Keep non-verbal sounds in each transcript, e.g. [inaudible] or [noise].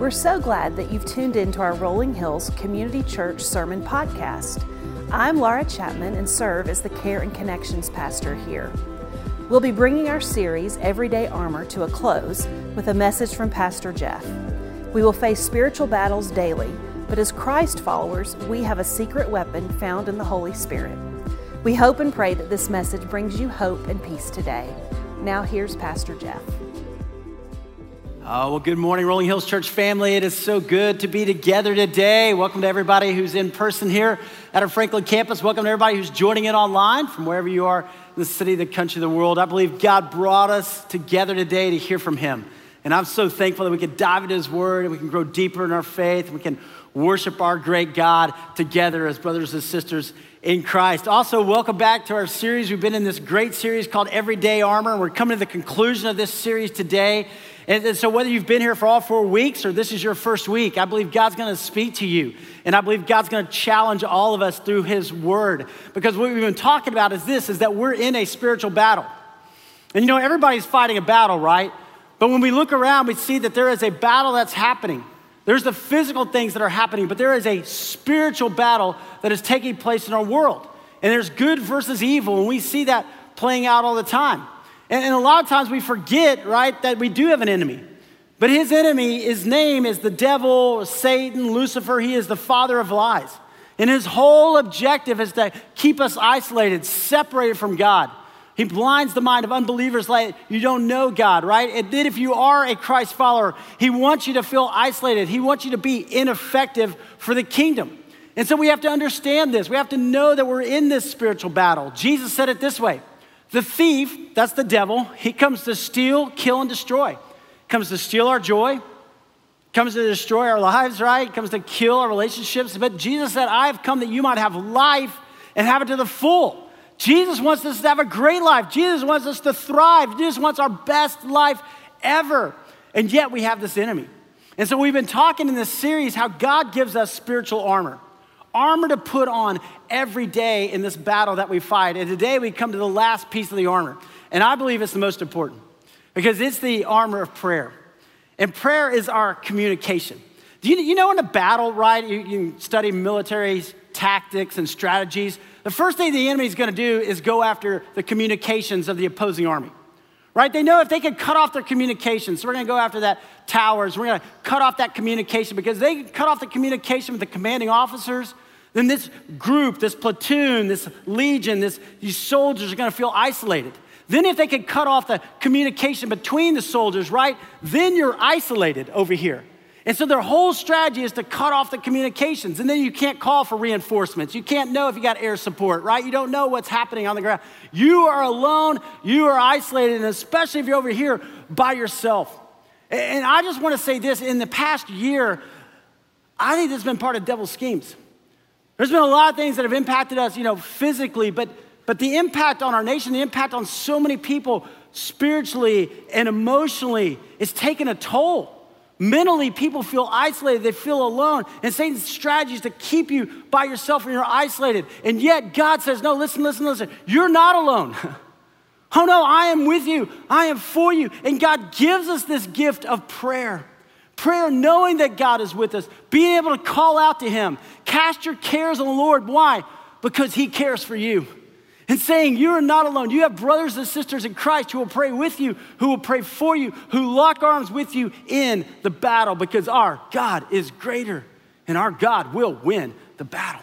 We're so glad that you've tuned in to our Rolling Hills Community Church Sermon Podcast. I'm Laura Chapman and serve as the Care and Connections Pastor here. We'll be bringing our series, Everyday Armor, to a close with a message from Pastor Jeff. We will face spiritual battles daily, but as Christ followers, we have a secret weapon found in the Holy Spirit. We hope and pray that this message brings you hope and peace today. Now, here's Pastor Jeff. Uh, well, good morning, Rolling Hills Church family. It is so good to be together today. Welcome to everybody who's in person here at our Franklin campus. Welcome to everybody who's joining in online from wherever you are in the city, the country, the world. I believe God brought us together today to hear from Him. And I'm so thankful that we can dive into His Word and we can grow deeper in our faith and we can worship our great God together as brothers and sisters in Christ. Also, welcome back to our series. We've been in this great series called Everyday Armor. We're coming to the conclusion of this series today. And, so, whether you've been here for all four weeks or this is your first week, I believe God's gonna speak to you. And I believe God's gonna challenge all of us through His Word. Because what we've been talking about is this is that we're in a spiritual battle. And you know, everybody's fighting a battle, right? But when we look around, we see that there is a battle that's happening. There's the physical things that are happening, but there is a spiritual battle that is taking place in our world. And there's good versus evil, and we see that playing out all the time. And, and a lot of times we forget, right, that we do have an enemy. But his enemy, his name is the devil, Satan, Lucifer. He is the father of lies. And his whole objective is to keep us isolated, separated from God. He blinds the mind of unbelievers like you don't know God, right? And then if you are a Christ follower, he wants you to feel isolated. He wants you to be ineffective for the kingdom. And so we have to understand this. We have to know that we're in this spiritual battle. Jesus said it this way the thief, that's the devil, he comes to steal, kill, and destroy. Comes to steal our joy, comes to destroy our lives, right? Comes to kill our relationships. But Jesus said, I have come that you might have life and have it to the full. Jesus wants us to have a great life. Jesus wants us to thrive. Jesus wants our best life ever. And yet we have this enemy. And so we've been talking in this series how God gives us spiritual armor armor to put on every day in this battle that we fight. And today we come to the last piece of the armor. And I believe it's the most important because it's the armor of prayer. And prayer is our communication. Do you, you know in a battle, right? You, you study military tactics and strategies. The first thing the enemy is going to do is go after the communications of the opposing army right? They know if they can cut off their communications, so we're gonna go after that towers, we're gonna cut off that communication because they cut off the communication with the commanding officers, then this group, this platoon, this legion, this, these soldiers are gonna feel isolated. Then, if they can cut off the communication between the soldiers, right, then you're isolated over here. And so their whole strategy is to cut off the communications. And then you can't call for reinforcements. You can't know if you got air support, right? You don't know what's happening on the ground. You are alone, you are isolated, and especially if you're over here by yourself. And I just want to say this in the past year, I think this has been part of devil's schemes. There's been a lot of things that have impacted us, you know, physically, but, but the impact on our nation, the impact on so many people spiritually and emotionally is taking a toll. Mentally, people feel isolated, they feel alone. And Satan's strategy is to keep you by yourself and you're isolated. And yet, God says, No, listen, listen, listen. You're not alone. [laughs] oh, no, I am with you, I am for you. And God gives us this gift of prayer. Prayer, knowing that God is with us, being able to call out to Him, cast your cares on the Lord. Why? Because He cares for you and saying, You are not alone. You have brothers and sisters in Christ who will pray with you, who will pray for you, who lock arms with you in the battle because our God is greater and our God will win the battle.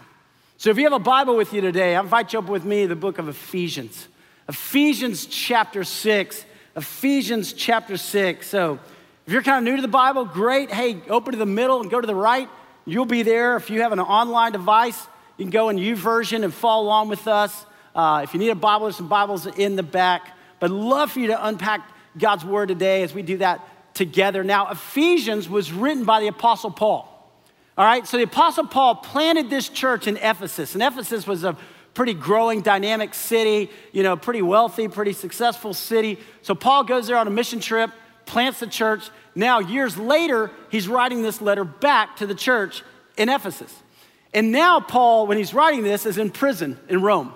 So if you have a Bible with you today, I invite you up with me the book of Ephesians. Ephesians chapter 6. Ephesians chapter 6. So if you're kind of new to the Bible, great. Hey, open to the middle and go to the right. You'll be there. If you have an online device, you can go in U YouVersion and follow along with us. Uh, if you need a Bible, there's some Bibles in the back. But I'd love for you to unpack God's word today as we do that together. Now, Ephesians was written by the Apostle Paul. All right, so the Apostle Paul planted this church in Ephesus, and Ephesus was a pretty growing, dynamic city, you know, pretty wealthy, pretty successful city. So Paul goes there on a mission trip, plants the church. Now, years later, he's writing this letter back to the church in Ephesus. And now, Paul, when he's writing this, is in prison in Rome.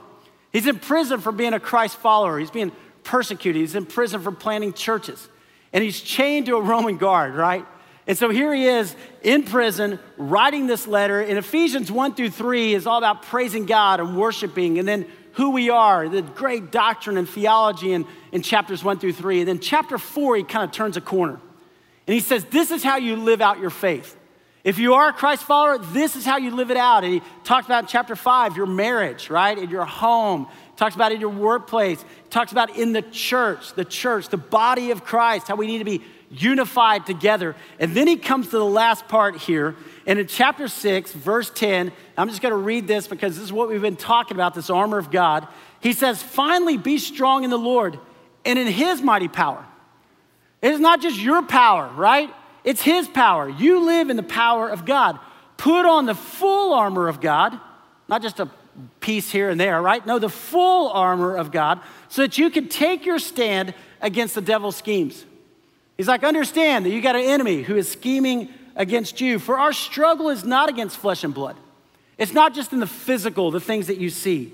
He's in prison for being a Christ follower. He's being persecuted. He's in prison for planting churches. And he's chained to a Roman guard, right? And so here he is in prison writing this letter. In Ephesians 1 through 3 is all about praising God and worshiping, and then who we are, the great doctrine and theology in, in chapters 1 through 3. And then chapter 4, he kind of turns a corner. And he says, This is how you live out your faith. If you are a Christ follower, this is how you live it out. And he talks about in chapter 5 your marriage, right? In your home. He talks about in your workplace. He talks about in the church, the church, the body of Christ, how we need to be unified together. And then he comes to the last part here. And in chapter 6, verse 10, I'm just going to read this because this is what we've been talking about this armor of God. He says, Finally, be strong in the Lord and in his mighty power. It's not just your power, right? It's his power. You live in the power of God. Put on the full armor of God, not just a piece here and there, right? No, the full armor of God, so that you can take your stand against the devil's schemes. He's like, understand that you got an enemy who is scheming against you. For our struggle is not against flesh and blood. It's not just in the physical, the things that you see.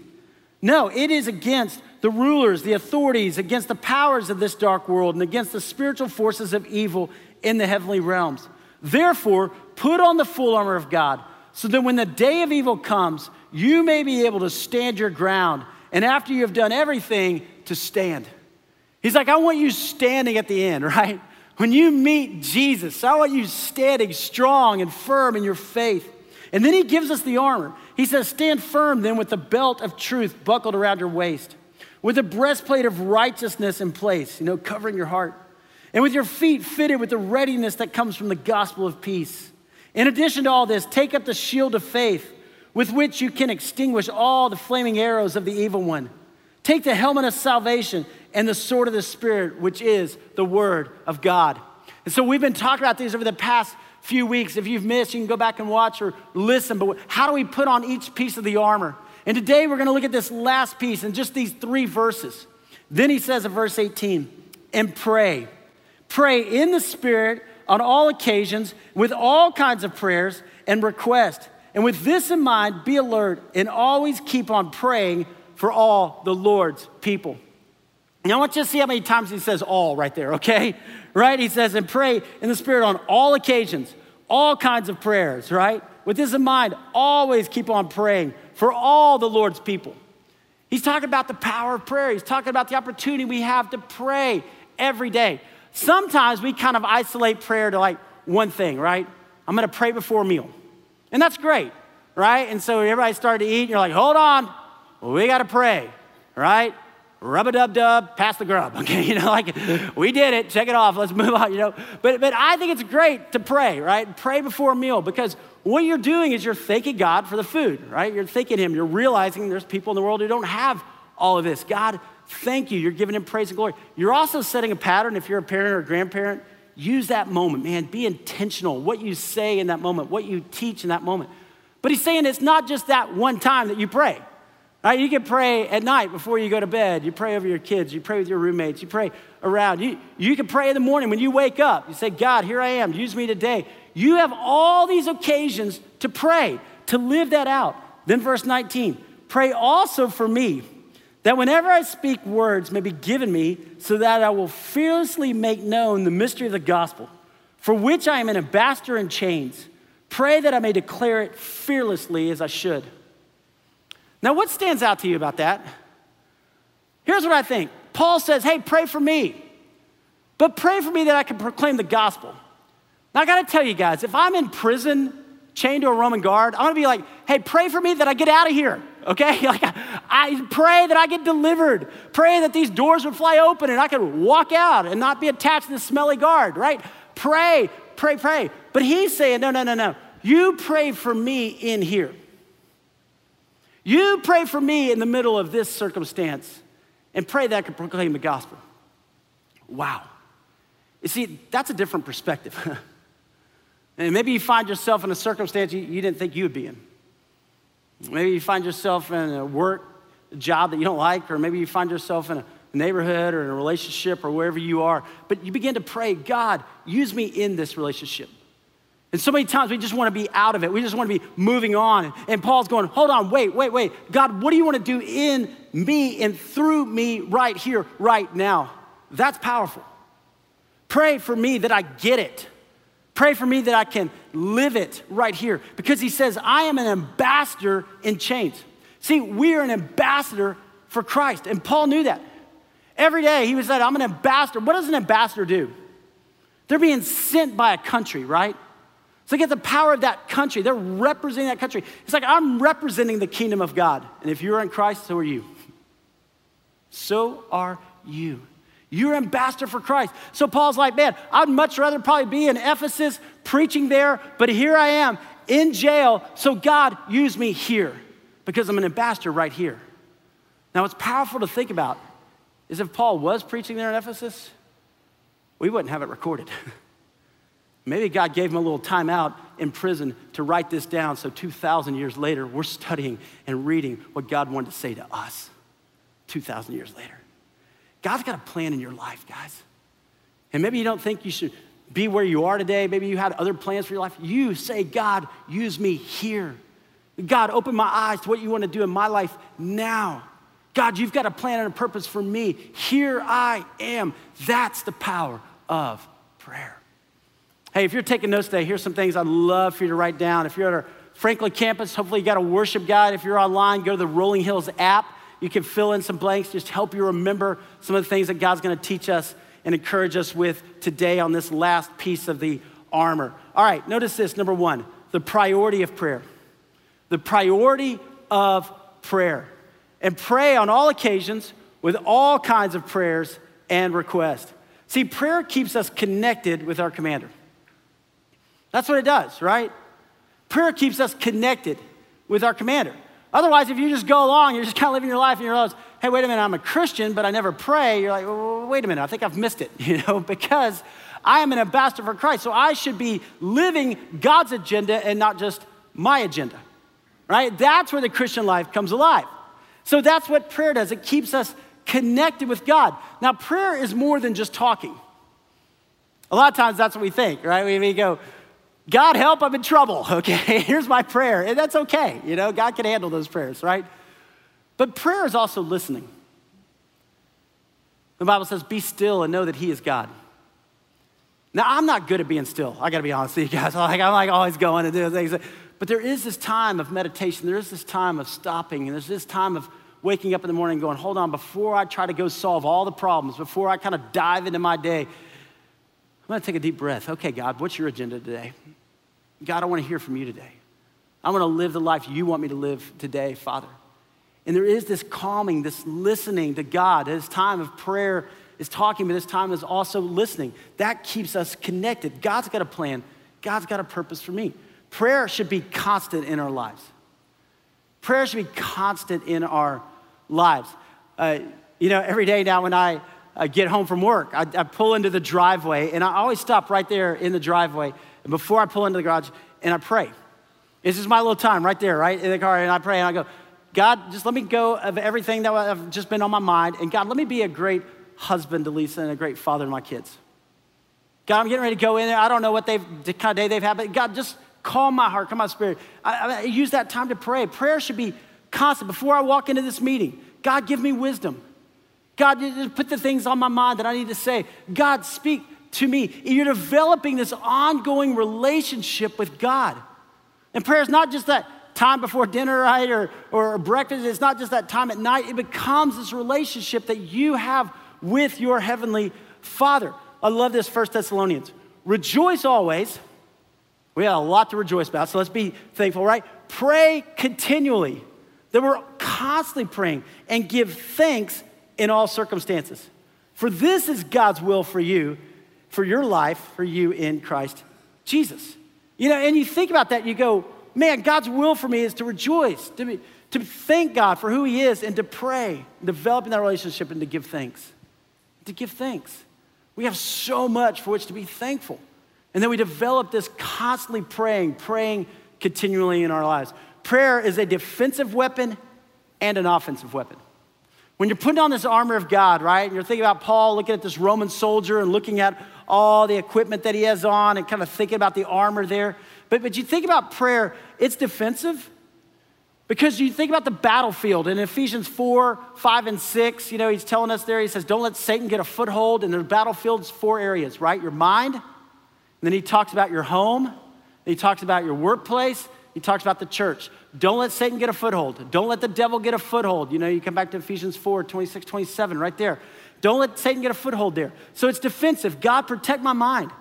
No, it is against the rulers, the authorities, against the powers of this dark world, and against the spiritual forces of evil in the heavenly realms. Therefore, put on the full armor of God, so that when the day of evil comes, you may be able to stand your ground, and after you have done everything, to stand. He's like, I want you standing at the end, [laughs] right? When you meet Jesus, I want you standing strong and firm in your faith. And then he gives us the armor. He says, Stand firm then with the belt of truth buckled around your waist, with the breastplate of righteousness in place, you know, covering your heart, and with your feet fitted with the readiness that comes from the gospel of peace. In addition to all this, take up the shield of faith with which you can extinguish all the flaming arrows of the evil one. Take the helmet of salvation and the sword of the Spirit, which is the word of God. And so we've been talking about these over the past few weeks. If you've missed, you can go back and watch or listen. But how do we put on each piece of the armor? And today we're going to look at this last piece in just these three verses. Then he says in verse 18, and pray. Pray in the Spirit on all occasions with all kinds of prayers and requests. And with this in mind, be alert and always keep on praying for all the Lord's people. Now, I want you to see how many times he says all right there, okay? [laughs] Right? He says, and pray in the Spirit on all occasions, all kinds of prayers, right? With this in mind, always keep on praying for all the Lord's people. He's talking about the power of prayer. He's talking about the opportunity we have to pray every day. Sometimes we kind of isolate prayer to like one thing, right? I'm gonna pray before a meal. And that's great, right? And so everybody started to eat, you're like, hold on, we gotta pray, right? rub a dub dub, pass the grub. [laughs] Okay, you know, like we did it, check it off, let's move on, you know. But, but I think it's great to pray, right? Pray before a meal because what you're doing is you're thanking God for the food, right? You're thanking Him. You're realizing there's people in the world who don't have all of this. God, thank you. You're giving Him praise and glory. You're also setting a pattern if you're a parent or a grandparent. Use that moment, man. Be intentional. What you say in that moment, what you teach in that moment. But He's saying it's not just that one time that you pray. Right? You can pray at night before you go to bed. You pray over your kids. You pray with your roommates. You pray around. You, you can pray in the morning when you wake up. You say, God, here I am. Use me today. You have all these occasions to pray, to live that out. Then, verse 19 pray also for me, that whenever I speak, words may be given me, so that I will fearlessly make known the mystery of the gospel, for which I am an ambassador in chains. Pray that I may declare it fearlessly as I should. Now, what stands out to you about that? Here's what I think Paul says, Hey, pray for me, but pray for me that I can proclaim the gospel. Now, I gotta tell you guys, if I'm in prison, chained to a Roman guard, I'm gonna be like, Hey, pray for me that I get out of here, okay? [laughs] Like, I pray that I get delivered. Pray that these doors would fly open and I could walk out and not be attached to the smelly guard, right? Pray, pray, pray. But he's saying, No, no, no, no. You pray for me in here. You pray for me in the middle of this circumstance and pray that I can proclaim the gospel. Wow. You see, that's a different perspective. [laughs] and maybe you find yourself in a circumstance you, you didn't think you would be in. Maybe you find yourself in a work job that you don't like, or maybe you find yourself in a neighborhood or in a relationship or wherever you are. But you begin to pray, God, use me in this relationship. And so many times we just want to be out of it. We just want to be moving on. And Paul's going, hold on, wait, wait, wait. God, what do you want to do in me and through me right here, right now? That's powerful. Pray for me that I get it. Pray for me that I can live it right here because he says, I am an ambassador in chains. See, we are an ambassador for Christ, and Paul knew that. Every day he was like, I'm an ambassador. What does an ambassador do? They're being sent by a country, right? So they get the power of that country. They're representing that country. It's like I'm representing the kingdom of God. And if you're in Christ, so are you. [laughs] So are you. You're ambassador for Christ. So Paul's like, man, I'd much rather probably be in Ephesus preaching there, but here I am in jail. So God used me here because I'm an ambassador right here. Now, what's powerful to think about is if Paul was preaching there in Ephesus, we wouldn't have it recorded. [laughs] Maybe God gave him a little time out in prison to write this down so 2,000 years later, we're studying and reading what God wanted to say to us 2,000 years later. God's got a plan in your life, guys. And maybe you don't think you should be where you are today. Maybe you had other plans for your life. You say, God, use me here. God, open my eyes to what you want to do in my life now. God, you've got a plan and a purpose for me. Here I am. That's the power of prayer. Hey, if you're taking notes today, here's some things I'd love for you to write down. If you're at our Franklin campus, hopefully you got a worship guide. If you're online, go to the Rolling Hills app you can fill in some blanks, just help you remember some of the things that God's gonna teach us and encourage us with today on this last piece of the armor. All right, notice this number one, the priority of prayer. The priority of prayer. And pray on all occasions with all kinds of prayers and requests. See, prayer keeps us connected with our commander. That's what it does, right? Prayer keeps us connected with our commander. Otherwise, if you just go along, you're just kind of living your life and you're like, hey, wait a minute, I'm a Christian, but I never pray. You're like, wait a minute, I think I've missed it, [laughs] you know, because I am an ambassador for Christ. So I should be living God's agenda and not just my agenda, right? That's where the Christian life comes alive. So that's what prayer does. It keeps us connected with God. Now, prayer is more than just talking. A lot of times that's what we think, right? We, we go, God help, I'm in trouble, [laughs] okay? Here's my prayer. And that's okay, you know, God can handle those prayers, right? But prayer is also listening. The Bible says, be still and know that He is God. Now, I'm not good at being still. I gotta be honest with you guys. I'm [laughs] like, I'm like always going to do things. But there is this time of meditation, there is this time of stopping, and there's this time of waking up in the morning going, hold on, before I try to go solve all the problems, before I kind of dive into my day, I'm gonna take a deep breath. Okay, God, what's your agenda today? God, I want to hear from you today. I want to live the life you want me to live today, Father. And there is this calming, this listening to God. This time of prayer is talking, but this time is also listening. That keeps us connected. God's got a plan, God's got a purpose for me. Prayer should be constant in our lives. Prayer should be constant in our lives. Uh, you know, every day now when I uh, get home from work, I, I pull into the driveway, and I always stop right there in the driveway and before I pull into the garage, and I pray. This is my little time right there, right in the car, and I pray and I go, God, just let me go of everything that I've just been on my mind, and God, let me be a great husband to Lisa and a great father to my kids. God, I'm getting ready to go in there. I don't know what they've, the kind of day they've had, but God, just calm my heart, calm my spirit. I, I use that time to pray. Prayer should be constant. Before I walk into this meeting, God, give me wisdom. God, put the things on my mind that I need to say. God, speak to me. You're developing this ongoing relationship with God. And prayer is not just that time before dinner, right, or, or breakfast. It's not just that time at night. It becomes this relationship that you have with your heavenly Father. I love this, First Thessalonians. Rejoice always. We have a lot to rejoice about, so let's be thankful, right? Pray continually. That we're constantly praying and give thanks in all circumstances. For this is God's will for you for your life, for you in Christ Jesus. You know, and you think about that, you go, man, God's will for me is to rejoice, to, be, to thank God for who He is, and to pray, developing that relationship, and to give thanks. To give thanks. We have so much for which to be thankful. And then we develop this constantly praying, praying continually in our lives. Prayer is a defensive weapon and an offensive weapon. When you're putting on this armor of God, right, and you're thinking about Paul looking at this Roman soldier and looking at all the equipment that he has on and kind of thinking about the armor there. But, but you think about prayer, it's defensive because you think about the battlefield in Ephesians 4, 5, and 6. You know, he's telling us there, he says, Don't let Satan get a foothold. And the battlefield's four areas, right? Your mind, then he talks about your home, he talks about your workplace, he talks about the church. Don't let Satan get a foothold. Don't let the devil get a foothold. You know, you come back to Ephesians 4 26, 27, right there. Don't let Satan get a foothold there. So it's defensive. God, protect my mind.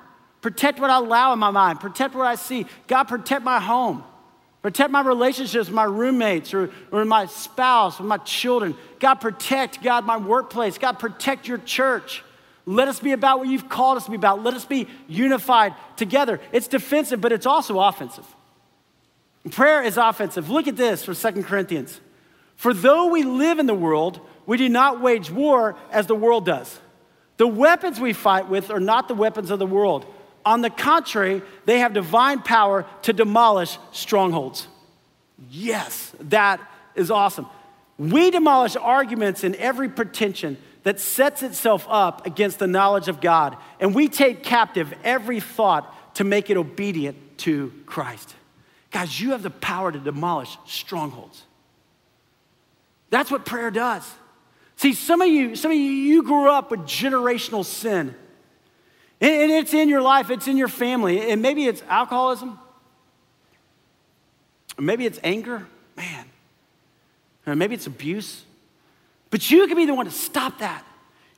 Protect what I allow in my mind. Protect what I see. God, protect my home. Protect my relationships my roommates or, or my spouse or my children. God, protect, God, my workplace. God, protect your church. Let us be about what you've called us to be about. Let us be unified together. It's defensive, but it's also offensive. Prayer is offensive. Look at this for Second Corinthians. For though we live in the world, we do not wage war as the world does. The weapons we fight with are not the weapons of the world. On the contrary, they have divine power to demolish strongholds. Yes, that is awesome. We demolish arguments and every pretension that sets itself up against the knowledge of God, and we take captive every thought to make it obedient to Christ. Guys, you have the power to demolish strongholds. That's what prayer does. See, some of you, some of you, you grew up with generational sin. And it's in your life, it's in your family. And maybe it's alcoholism. Maybe it's anger. Man. Maybe it's abuse. But you can be the one to stop that.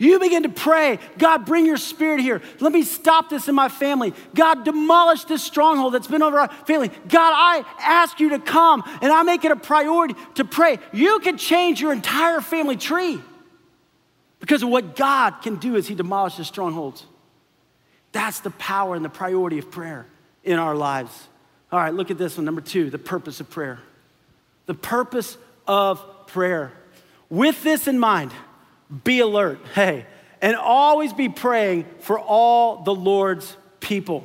You begin to pray, God, bring your spirit here. Let me stop this in my family. God, demolish this stronghold that's been over our family. God, I ask you to come and I make it a priority to pray. You can change your entire family tree because of what God can do as He demolishes strongholds. That's the power and the priority of prayer in our lives. All right, look at this one. Number two, the purpose of prayer. The purpose of prayer. With this in mind, be alert, hey, and always be praying for all the Lord's people.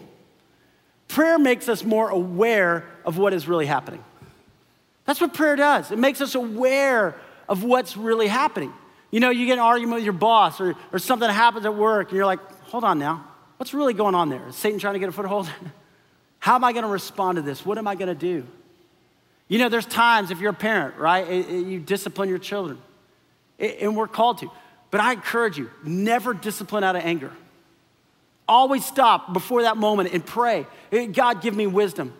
Prayer makes us more aware of what is really happening. That's what prayer does. It makes us aware of what's really happening. You know, you get an argument with your boss or, or something happens at work, and you're like, hold on now. What's really going on there? Is Satan trying to get a foothold? [laughs] How am I going to respond to this? What am I going to do? You know, there's times if you're a parent, right, you discipline your children and we're called to. But I encourage you, never discipline out of anger. Always stop before that moment and pray. God, give me wisdom.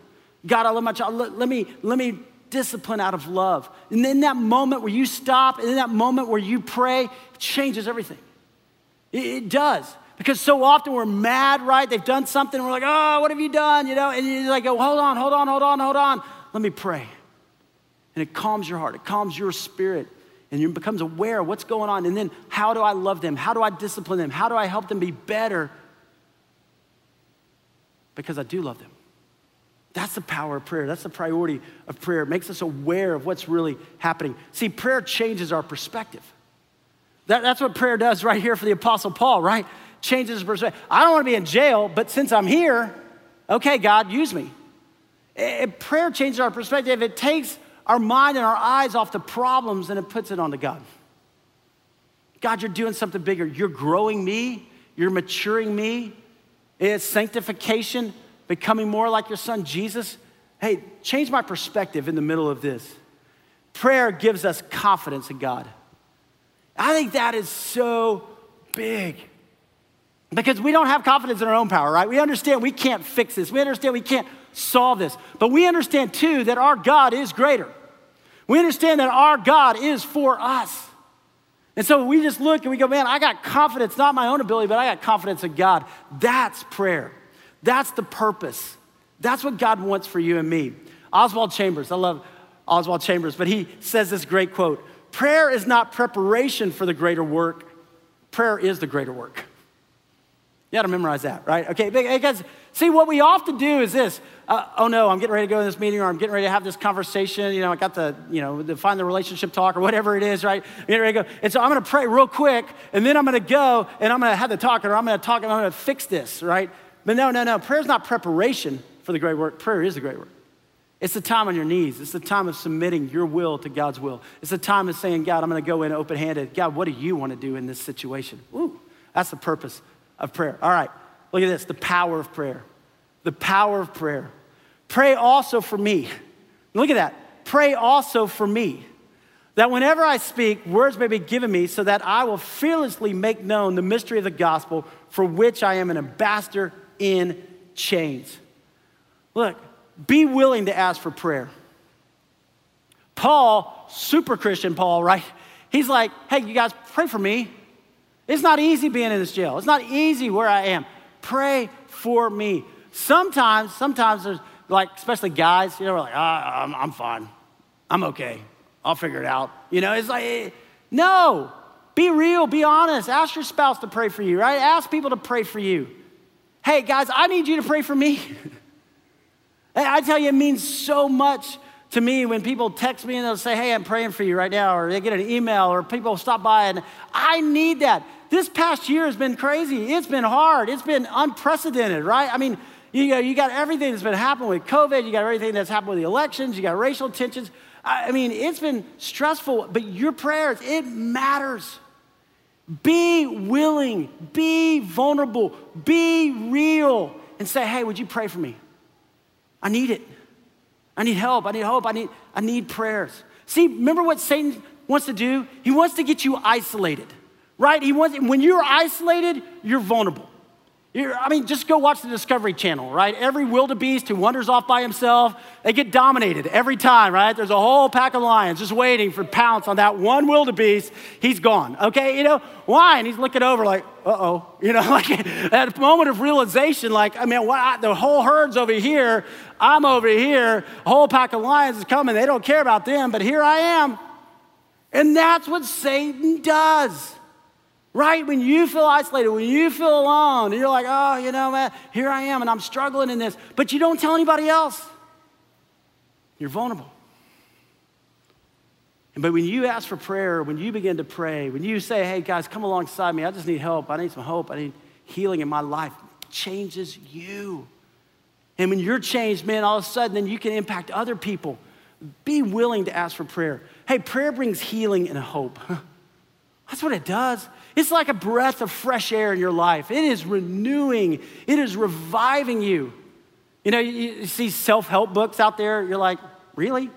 God, I love my child. Let, let, me, let me discipline out of love. And in that moment where you stop, and in that moment where you pray, it changes everything. It, it does. Because so often we're mad, right? They've done something, we're like, oh, what have you done? You know, and you're like, oh, hold on, hold on, hold on, hold on. Let me pray. And it calms your heart, it calms your spirit and you becomes aware of what's going on. And then how do I love them? How do I discipline them? How do I help them be better? Because I do love them. That's the power of prayer. That's the priority of prayer. It makes us aware of what's really happening. See, prayer changes our perspective. That, that's what prayer does right here for the Apostle Paul, right? Changes his perspective. I don't want to be in jail, but since I'm here, okay, God, use me. It, prayer changes our perspective. It takes our mind and our eyes off the problems and it puts it onto God. God, you're doing something bigger. You're growing me, you're maturing me. It's sanctification, becoming more like your son Jesus. Hey, change my perspective in the middle of this. Prayer gives us confidence in God. I think that is so big. Because we don't have confidence in our own power, right? We understand we can't fix this. We understand we can't solve this. But we understand too that our God is greater. We understand that our God is for us. And so we just look and we go, man, I got confidence, not my own ability, but I got confidence in God. That's prayer. That's the purpose. That's what God wants for you and me. Oswald Chambers, I love Oswald Chambers, but he says this great quote Prayer is not preparation for the greater work, prayer is the greater work. You got to memorize that, right? Okay, because see, what we often do is this uh, oh no, I'm getting ready to go to this meeting or I'm getting ready to have this conversation. You know, I got the, you know, to find the relationship talk or whatever it is, right? I'm getting ready to go. And so I'm going to pray real quick and then I'm going to go and I'm going to have the talk or I'm going to talk and I'm going to fix this, right? But no, no, no. Prayer is not preparation for the great work. Prayer is the great work. It's the time on your knees. It's the time of submitting your will to God's will. It's the time of saying, God, I'm going to go in open handed. God, what do you want to do in this situation? Ooh, that's the purpose of prayer. All right, look at this the power of prayer. The power of prayer. Pray also for me. Look at that. Pray also for me. That whenever I speak, words may be given me so that I will fearlessly make known the mystery of the gospel for which I am an ambassador in chains. Look, be willing to ask for prayer. Paul, super Christian Paul, right? He's like, hey, you guys, pray for me. It's not easy being in this jail. It's not easy where I am. Pray for me. Sometimes, sometimes there's like, especially guys, you know, we're like, ah, I'm, I'm fine. I'm okay. I'll figure it out. You know, it's like, eh, no, be real, be honest. Ask your spouse to pray for you, right? Ask people to pray for you. Hey, guys, I need you to pray for me. [laughs] I tell you, it means so much to me when people text me and they'll say, Hey, I'm praying for you right now, or they get an email, or people stop by, and I need that. This past year has been crazy. It's been hard. It's been unprecedented, right? I mean, you got, you got everything that's been happening with COVID, you got everything that's happened with the elections, you got racial tensions. I mean, it's been stressful, but your prayers, it matters. Be willing, be vulnerable, be real, and say, hey, would you pray for me? I need it. I need help. I need hope. I need, I need prayers. See, remember what Satan wants to do? He wants to get you isolated, right? He wants, when you're isolated, you're vulnerable. I mean, just go watch the Discovery Channel, right? Every wildebeest who wanders off by himself, they get dominated every time, right? There's a whole pack of lions just waiting for pounce on that one wildebeest. He's gone, okay? You know, why? And he's looking over like, uh-oh. [laughs] You know, like at a moment of realization, like, I mean, the whole herd's over here. I'm over here. A whole pack of lions is coming. They don't care about them, but here I am. And that's what Satan does right? When you feel isolated, when you feel alone, and you're like, oh, you know, man, here I am and I'm struggling in this, but you don't tell anybody else, you're vulnerable. But when you ask for prayer, when you begin to pray, when you say, hey, guys, come alongside me, I just need help, I need some hope, I need healing in my life, changes you. And when you're changed, man, all of a sudden, then you can impact other people. Be willing to ask for prayer. Hey, prayer brings healing and hope. [laughs] That's what it does. It's like a breath of fresh air in your life. It is renewing, it is reviving you. You know, you, see self help books out there, you're like, really?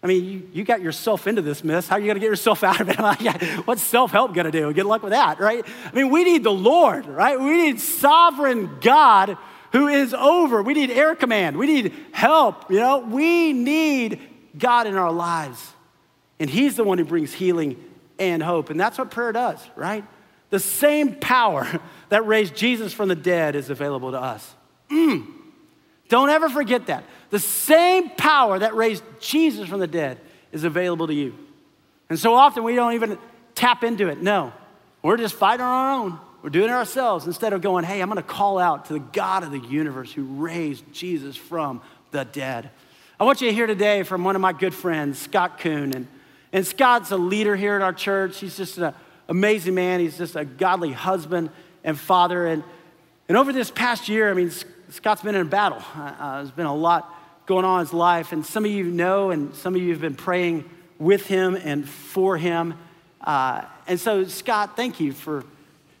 I mean, you, you got yourself into this mess. How are you going to get yourself [laughs] out of it? Like, what's self help going to do? Good luck with that, right? I mean, we need the Lord, right? We need sovereign God who is over. We need air command. We need help, you know? We need God in our lives. And He's the one who brings healing and hope. And that's what prayer does, right? The same power [laughs] that raised Jesus from the dead is available to us. Mm. Don't ever forget that. The same power that raised Jesus from the dead is available to you. And so often we don't even tap into it. No, we're just fighting on our own. We're doing it ourselves instead of going, hey, I'm going to call out to the God of the universe who raised Jesus from the dead. I want you to hear today from one of my good friends, Scott Kuhn. And and Scott's a leader here at our church. He's just an amazing man. He's just a godly husband and father. And, and over this past year, I mean, Scott's been in a battle. Uh, uh, there's been a lot going on in his life. And some of you know, and some of you have been praying with him and for him. Uh, and so, Scott, thank you for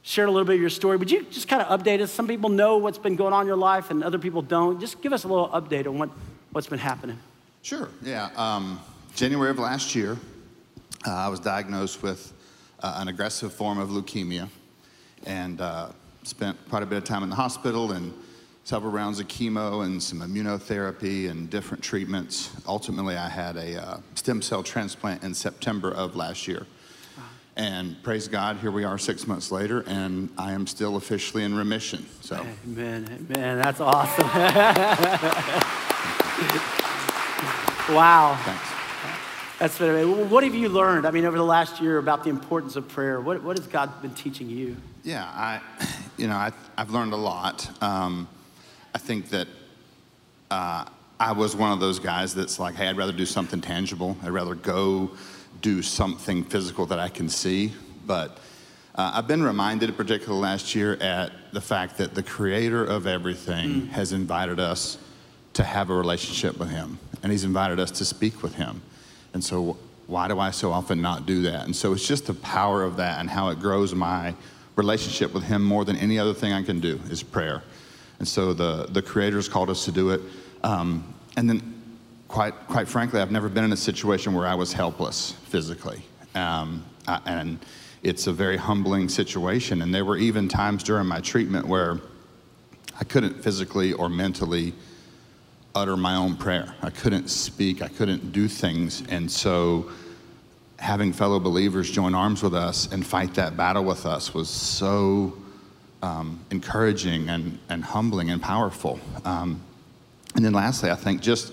sharing a little bit of your story. Would you just kind of update us? Some people know what's been going on in your life, and other people don't. Just give us a little update on what, what's been happening. Sure, yeah. Um, January of last year, uh, I was diagnosed with uh, an aggressive form of leukemia and uh, spent quite a bit of time in the hospital and several rounds of chemo and some immunotherapy and different treatments. Ultimately, I had a uh, stem cell transplant in September of last year. And praise God, here we are six months later, and I am still officially in remission. So, amen, amen. That's awesome. [laughs] wow. Thanks. That's what have you learned? I mean, over the last year about the importance of prayer. What, what has God been teaching you? Yeah, I, you know, I, have learned a lot. Um, I think that uh, I was one of those guys that's like, hey, I'd rather do something tangible. I'd rather go do something physical that I can see. But uh, I've been reminded, particularly last year, at the fact that the creator of everything mm. has invited us to have a relationship with him, and he's invited us to speak with him. And so, why do I so often not do that? And so, it's just the power of that and how it grows my relationship with Him more than any other thing I can do is prayer. And so, the, the Creator's called us to do it. Um, and then, quite, quite frankly, I've never been in a situation where I was helpless physically. Um, I, and it's a very humbling situation. And there were even times during my treatment where I couldn't physically or mentally utter my own prayer. I couldn't speak, I couldn't do things. And so having fellow believers join arms with us and fight that battle with us was so um, encouraging and, and humbling and powerful. Um, and then lastly, I think just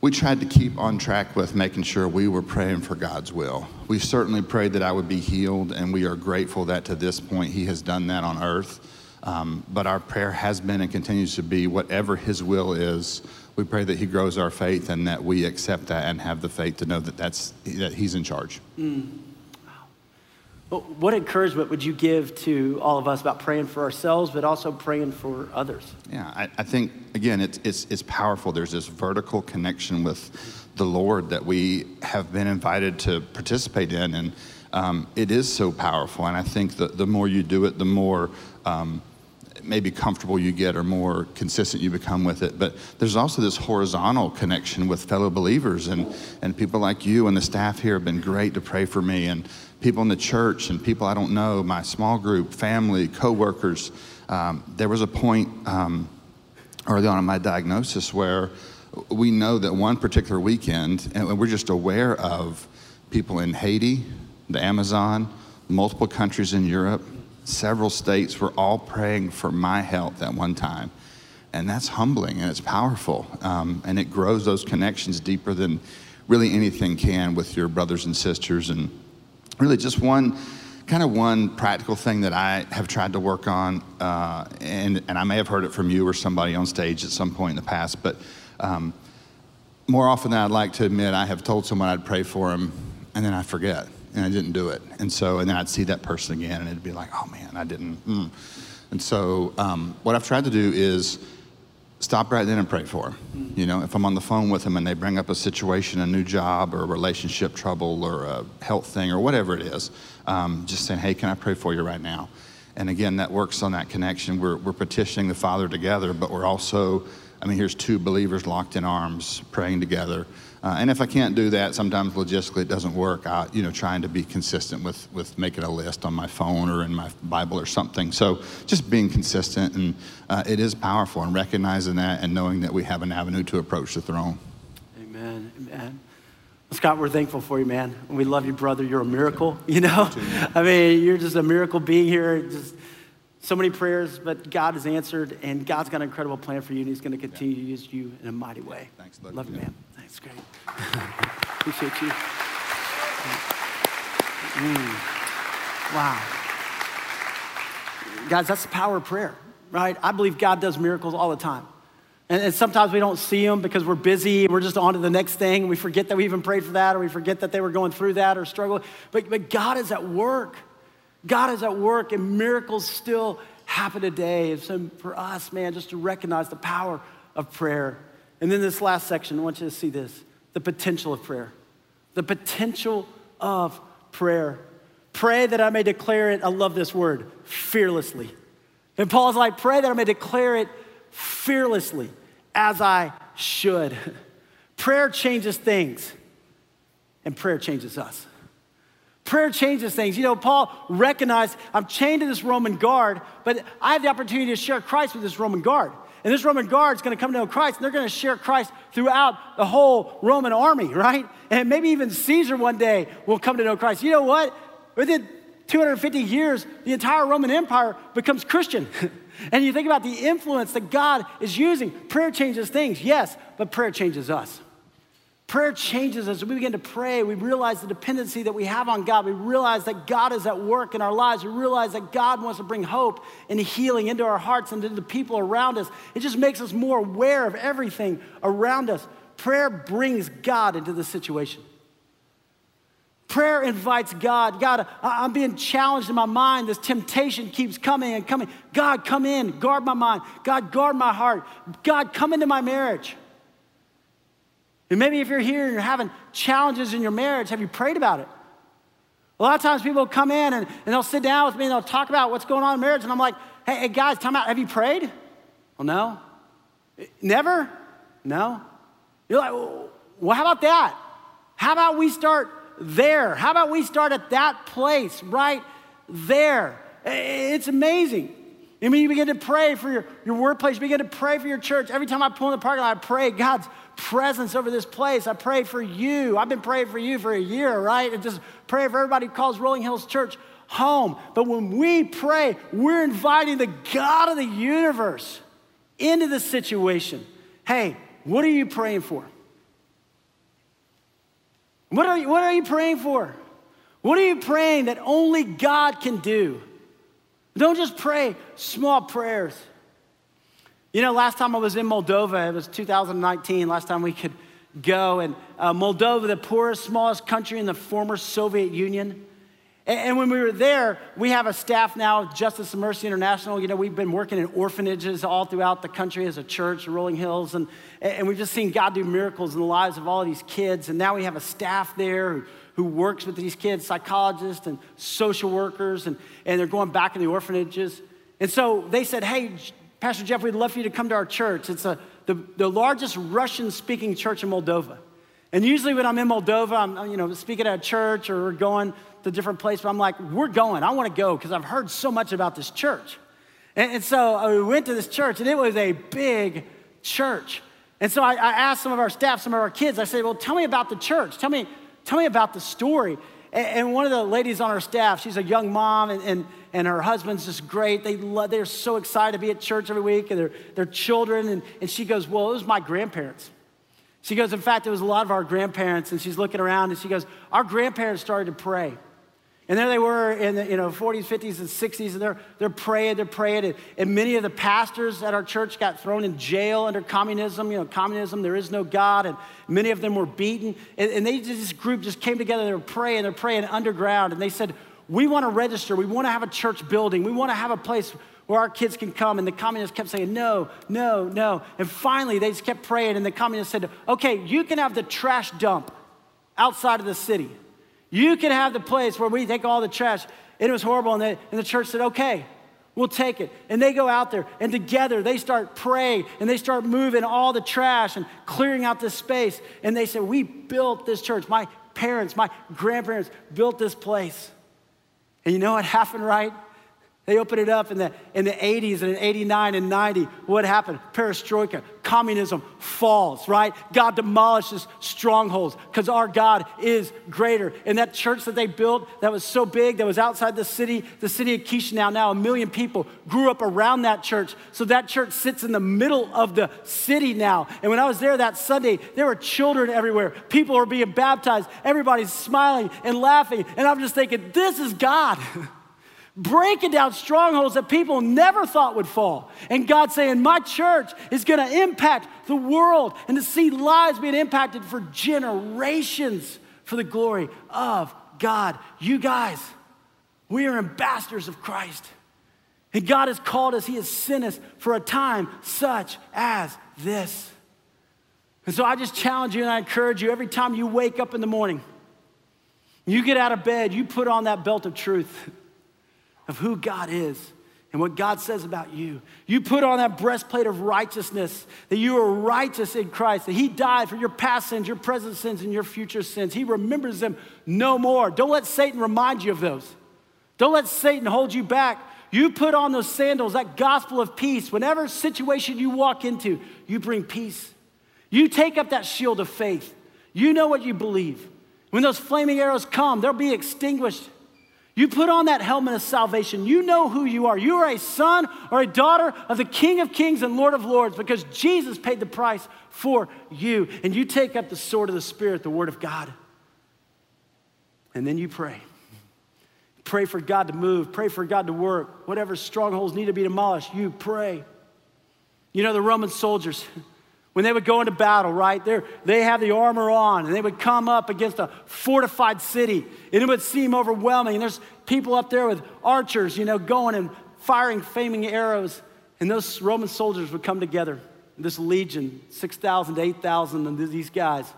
we tried to keep on track with making sure we were praying for God's will. We certainly prayed that I would be healed, and we are grateful that to this point He has done that on earth. Um, but our prayer has been and continues to be whatever His will is. We pray that He grows our faith and that we accept that and have the faith to know that that's that He's in charge. Mm. Well, what encouragement would you give to all of us about praying for ourselves, but also praying for others? Yeah, I, I think again, it's, it's it's powerful. There's this vertical connection with the Lord that we have been invited to participate in, and um, it is so powerful. And I think that the more you do it, the more um, maybe comfortable you get or more consistent you become with it. But there's also this horizontal connection with fellow believers and, and people like you and the staff here have been great to pray for me and people in the church and people I don't know, my small group, family, coworkers. Um, there was a point um, early on in my diagnosis where we know that one particular weekend, and we're just aware of people in Haiti, the Amazon, multiple countries in Europe, several states were all praying for my health at one time. And that's humbling and it's powerful. Um, and it grows those connections deeper than really anything can with your brothers and sisters. And really, just one kind of one practical thing that I have tried to work on, uh, and, and I may have heard it from you or somebody on stage at some point in the past, but um, more often than I'd like to admit, I have told someone I'd pray for them, and then I forget and I didn't do it. And so, and then I'd see that person again, and it'd be like, oh man, I didn't. Mm. And so, um, what I've tried to do is stop right then and pray for them. You know, if I'm on the phone with them and they bring up a situation, a new job, or a relationship trouble, or a health thing, or whatever it is, um, just saying, hey, can I pray for you right now? And again, that works on that connection. We're, we're petitioning the Father together, but we're also, I mean, here's two believers locked in arms praying together. Uh, and if I can't do that, sometimes logistically it doesn't work. I, you know, trying to be consistent with with making a list on my phone or in my Bible or something. So just being consistent, and uh, it is powerful, and recognizing that and knowing that we have an avenue to approach the throne. Amen. Amen. Scott, we're thankful for you, man. We love you, brother. You're a miracle. [laughs] You know, I mean, you're just a miracle being here. Just so many prayers, but God has answered, and God's got an incredible plan for you, and He's going to continue yeah. to use you in a mighty way. Thanks, love, love you, man. That's great. [laughs] Appreciate you. Mm. Wow. Guys, that's the power of prayer, right? I believe God does miracles all the time. And, and, sometimes we don't see them because we're busy and we're just on to the next thing. And we forget that we even prayed for that or we forget that they were going through that or struggling. But, but God is at work. God is at work and miracles still happen today. And so for us, man, just to recognize the power of prayer and then this last section, I want you to see this the potential of prayer. The potential of prayer. Pray that I may declare it, I love this word, fearlessly. And Paul's like, pray that I may declare it fearlessly as I should. [laughs] prayer changes things, and prayer changes us. Prayer changes things. You know, Paul recognized I'm chained to this Roman guard, but I have the opportunity to share Christ with this Roman guard. And this Roman guard is going to come to know Christ, and they're going to share Christ throughout the whole Roman army, [laughs] right? And maybe even Caesar one day will come to know Christ. You know what? Within 250 years, the entire Roman Empire becomes Christian. [laughs] and you think about the influence that God is using. Prayer changes things, yes, but prayer changes us. Prayer changes us. we begin to pray. We realize the dependency that we have on God. We realize that God is at work in our lives. We realize that God wants to bring hope and healing into our hearts and into the people around us. It just makes us more aware of everything around us. Prayer brings God into the situation. Prayer invites God. God, I'm being challenged in my mind. This temptation keeps coming and coming. God, come in, guard my mind. God, guard my heart. God, come into my marriage. And maybe if you're here and you're having challenges in your marriage, have you prayed about it? A lot of times people come in and, and they'll sit down with me and they'll talk about what's going on in marriage. And I'm like, hey, hey guys, time out. Have you prayed? Well, no. Never? No. You're like, well, how about that? How about we start there? How about we start at that place right there? It's amazing. I mean, you begin to pray for your, your workplace, you begin to pray for your church. Every time I pull in the parking lot, I pray God's presence over this place. I pray for you. I've been praying for you for a year, right? And just pray for everybody who calls Rolling Hills Church home. But when we pray, we're inviting the God of the universe into the situation. Hey, what are you praying for? What are you, what are you praying for? What are you praying that only God can do? Don't just pray small prayers. You know, last time I was in Moldova, it was 2019, last time we could go. And uh, Moldova, the poorest, smallest country in the former Soviet Union. And, and when we were there, we have a staff now, Justice and Mercy International. You know, we've been working in orphanages all throughout the country as a church, Rolling Hills. And, and we've just seen God do miracles in the lives of all of these kids. And now we have a staff there who, who works with these kids, psychologists and social workers, and, and they're going back in the orphanages. And so they said, Hey, Pastor Jeff, we'd love for you to come to our church. It's a, the, the largest Russian speaking church in Moldova. And usually when I'm in Moldova, I'm you know, speaking at a church or going to different places, but I'm like, we're going. I want to go because I've heard so much about this church. And, and so uh, we went to this church, and it was a big church. And so I, I asked some of our staff, some of our kids, I said, well, tell me about the church. Tell me, tell me about the story. And, and one of the ladies on our staff, she's a young mom, and, and, and her husband's just great. They love, they're so excited to be at church every week, and their, their children. And, and she goes, well, it was my grandparents. She goes, in fact, it was a lot of our grandparents. And she's looking around, and she goes, our grandparents started to pray. And there they were in the you know, 40s, 50s, and 60s, and they're, they're praying, they're praying. And, and many of the pastors at our church got thrown in jail under communism. You know, communism, there is no God. And many of them were beaten. And, and they this group just came together, they were praying, they're praying underground. And they said, We want to register, we want to have a church building, we want to have a place where our kids can come. And the communists kept saying, No, no, no. And finally, they just kept praying, and the communists said, Okay, you can have the trash dump outside of the city. You can have the place where we take all the trash. And it was horrible. And, and the church said, okay, we'll take it. And they go out there and together they start praying and they start moving all the trash and clearing out this space. And they said, we built this church. My parents, my grandparents built this place. And you know what [laughs] happened, right? They opened it up in the, in the 80s and in 89 and 90. What happened? Perestroika, communism falls, right? God demolishes strongholds because our God is greater. And that church that they built that was so big, that was outside the city, the city of Chisinau, now a million people grew up around that church. So that church sits in the middle of the city now. And when I was there that Sunday, there were children everywhere. People were being baptized. Everybody's smiling and laughing. And I'm just thinking, this is God. [laughs] breaking down strongholds that people never thought would fall. And God saying, My church is going to impact the world and to see lives being impacted for generations for the glory of God. You guys, we are ambassadors of Christ. And God has called us, He has sent us for a time such as this. And so I just challenge you and I encourage you every time you wake up in the morning, you get out of bed, you put on that belt of truth of who God is and what God says about you. You put on that breastplate of righteousness, that you are righteous in Christ, that He died for your past sins, your present sins, and your future sins. He remembers them no more. Don't let Satan remind you of those. Don't let Satan hold you back. You put on those sandals, that gospel of peace. Whenever situation you walk into, you bring peace. You take up that shield of faith. You know what you believe. When those flaming arrows come, they'll be extinguished. You put on that helmet of salvation. You know who you are. You are a son or a daughter of the King of Kings and Lord of Lords because Jesus paid the price for you. And you take up the sword of the Spirit, the Word of God. And then you pray. Pray for God to move. Pray for God to work. Whatever strongholds need to be demolished, you pray. You know, the Roman soldiers, when they would go into battle, right, they they have the armor on and they would come up against a fortified city and it would seem overwhelming. And there's people up there with archers, you know, going and firing flaming arrows. And those Roman soldiers would come together, this legion, 6,000 to 8,000 of these guys.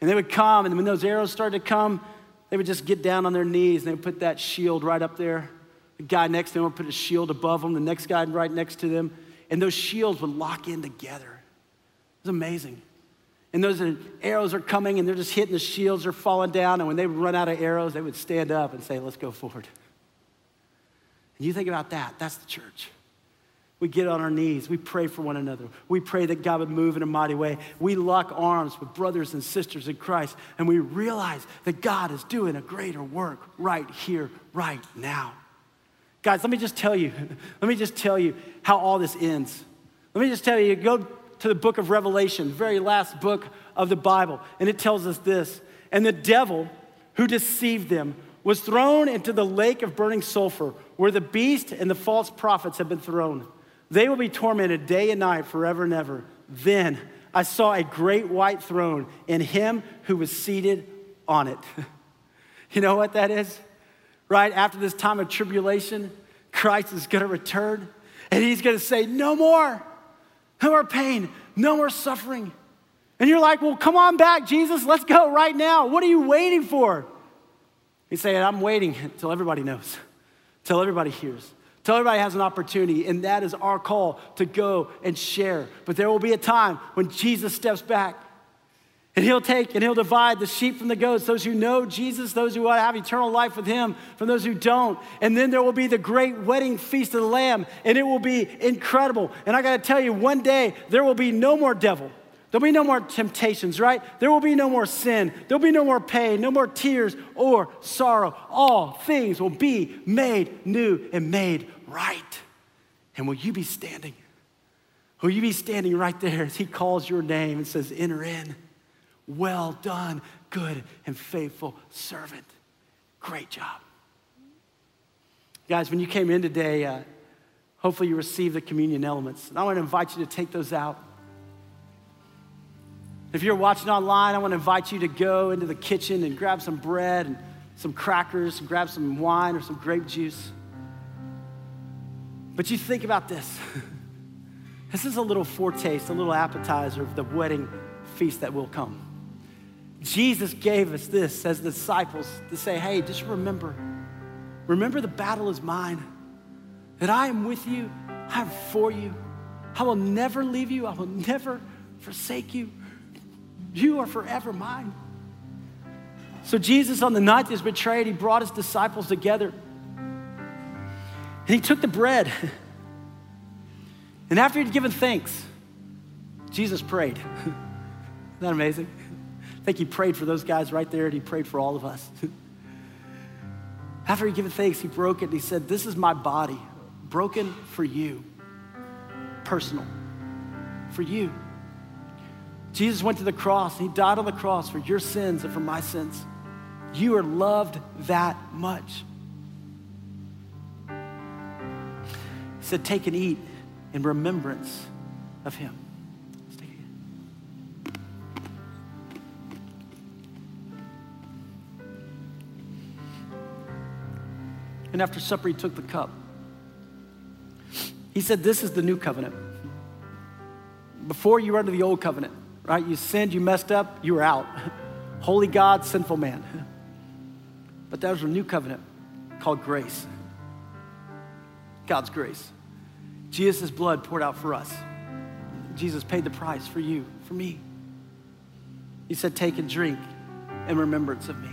And they would come, and when those arrows started to come, they would just get down on their knees and they would put that shield right up there. The guy next to them would put a shield above them, the next guy right next to them. And those shields would lock in together. It's amazing. And those arrows are coming and they're just hitting the shields, they're falling down. And when they run out of arrows, they would stand up and say, Let's go forward. And you think about that, that's the church. We get on our knees. We pray for one another. We pray that God would move in a mighty way. We lock arms with brothers and sisters in Christ, and we realize that God is doing a greater work right here, right now. Guys, let me just tell you, [laughs] let me just tell you how all this ends. Let me just tell you, go to the book of Revelation, very last book of the Bible, and it tells us this. And the devil who deceived them was thrown into the lake of burning sulfur, where the beast and the false prophets have been thrown. They will be tormented day and night forever and ever. Then I saw a great white throne and him who was seated on it. [laughs] you know what that is? Right after this time of tribulation, Christ is going to return and he's going to say, No more, no more pain, no more suffering. And you're like, Well, come on back, Jesus, let's go right now. What are you waiting for? He's saying, I'm waiting until everybody knows, until everybody hears. Till everybody has an opportunity, and that is our call to go and share. But there will be a time when Jesus steps back and he'll take and he'll divide the sheep from the goats, those who know Jesus, those who have eternal life with him, from those who don't. And then there will be the great wedding feast of the Lamb, and it will be incredible. And I gotta tell you, one day there will be no more devil. There'll be no more temptations, right? There will be no more sin. There'll be no more pain, no more tears or sorrow. All things will be made new and made right. And will you be standing? Will you be standing right there as he calls your name and says, Enter in? Well done, good and faithful servant. Great job. Guys, when you came in today, uh, hopefully you received the communion elements. And I want to invite you to take those out. If you're watching online, I want to invite you to go into the kitchen and grab some bread and some crackers, and grab some wine or some grape juice. But you think about this. [laughs] this is a little foretaste, a little appetizer of the wedding feast that will come. Jesus gave us this as disciples to say, hey, just remember, remember the battle is mine, that I am with you, I am for you. I will never leave you, I will never forsake you. You are forever mine. So, Jesus, on the night he was betrayed, he brought his disciples together. And he took the bread. And after he'd given thanks, Jesus prayed. [laughs] Isn't that amazing? I think he prayed for those guys right there, and he prayed for all of us. [laughs] after he'd given thanks, he broke it and he said, This is my body, broken for you, personal, for you. Jesus went to the cross, he died on the cross for your sins and for my sins. You are loved that much. He said, Take and eat in remembrance of him. And after supper, he took the cup. He said, This is the new covenant. Before you were under the old covenant, right? You sinned, you messed up, you were out. [laughs] Holy God, sinful man. [laughs] But there's a new covenant called grace. God's grace. Jesus' blood poured out for us. Jesus paid the price for you, for me. He said, Take and drink in remembrance of me.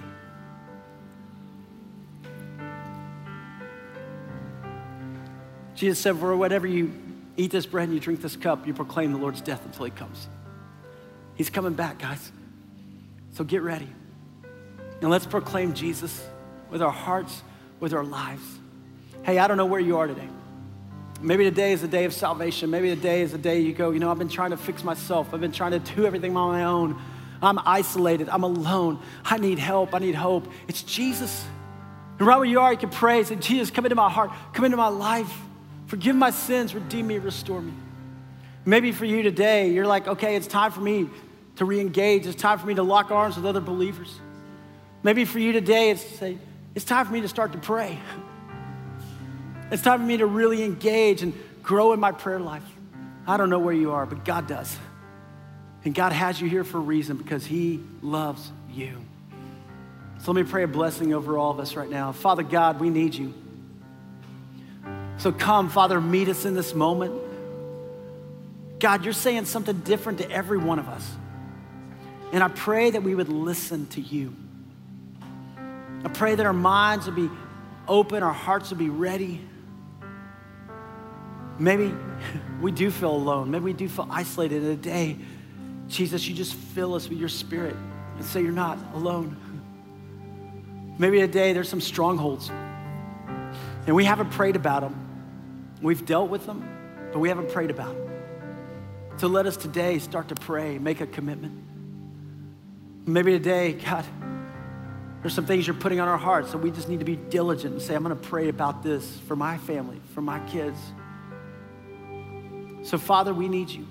Jesus said, For whatever you eat this bread and you drink this cup, you proclaim the Lord's death until he comes. He's coming back, guys. So get ready. And let's proclaim Jesus with our hearts, with our lives. Hey, I don't know where you are today. Maybe today is a day of salvation. Maybe today is a day you go, you know, I've been trying to fix myself. I've been trying to do everything on my own. I'm isolated. I'm alone. I need help. I need hope. It's Jesus. And right where you are, you can pray. Say, Jesus, come into my heart. Come into my life. Forgive my sins. Redeem me. Restore me. Maybe for you today, you're like, okay, it's time for me to re engage. It's time for me to lock arms with other believers. Maybe for you today, it's to say, it's time for me to start to pray. It's time for me to really engage and grow in my prayer life. I don't know where you are, but God does. And God has you here for a reason because He loves you. So let me pray a blessing over all of us right now. Father God, we need you. So come, Father, meet us in this moment. God, you're saying something different to every one of us. And I pray that we would listen to you. I pray that our minds would be open, our hearts would be ready. Maybe we do feel alone. Maybe we do feel isolated a day. Jesus, you just fill us with your spirit and say you're not alone. Maybe today there's some strongholds and we haven't prayed about them. We've dealt with them, but we haven't prayed about them. So let us today start to pray, make a commitment. Maybe today, God, there's some things you're putting on our hearts, so we just need to be diligent and say, I'm going to pray about this for my family, for my kids. So, Father, we need you.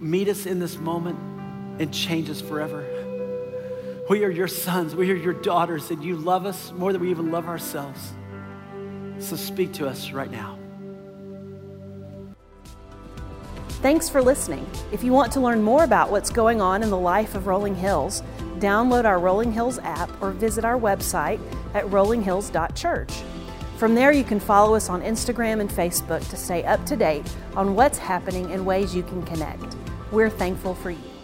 Meet us in this moment and change us forever. We are your sons, we are your daughters, and you love us more than we even love ourselves. So, speak to us right now. Thanks for listening. If you want to learn more about what's going on in the life of Rolling Hills, download our Rolling Hills app or visit our website at rollinghills.church. From there, you can follow us on Instagram and Facebook to stay up to date on what's happening and ways you can connect. We're thankful for you.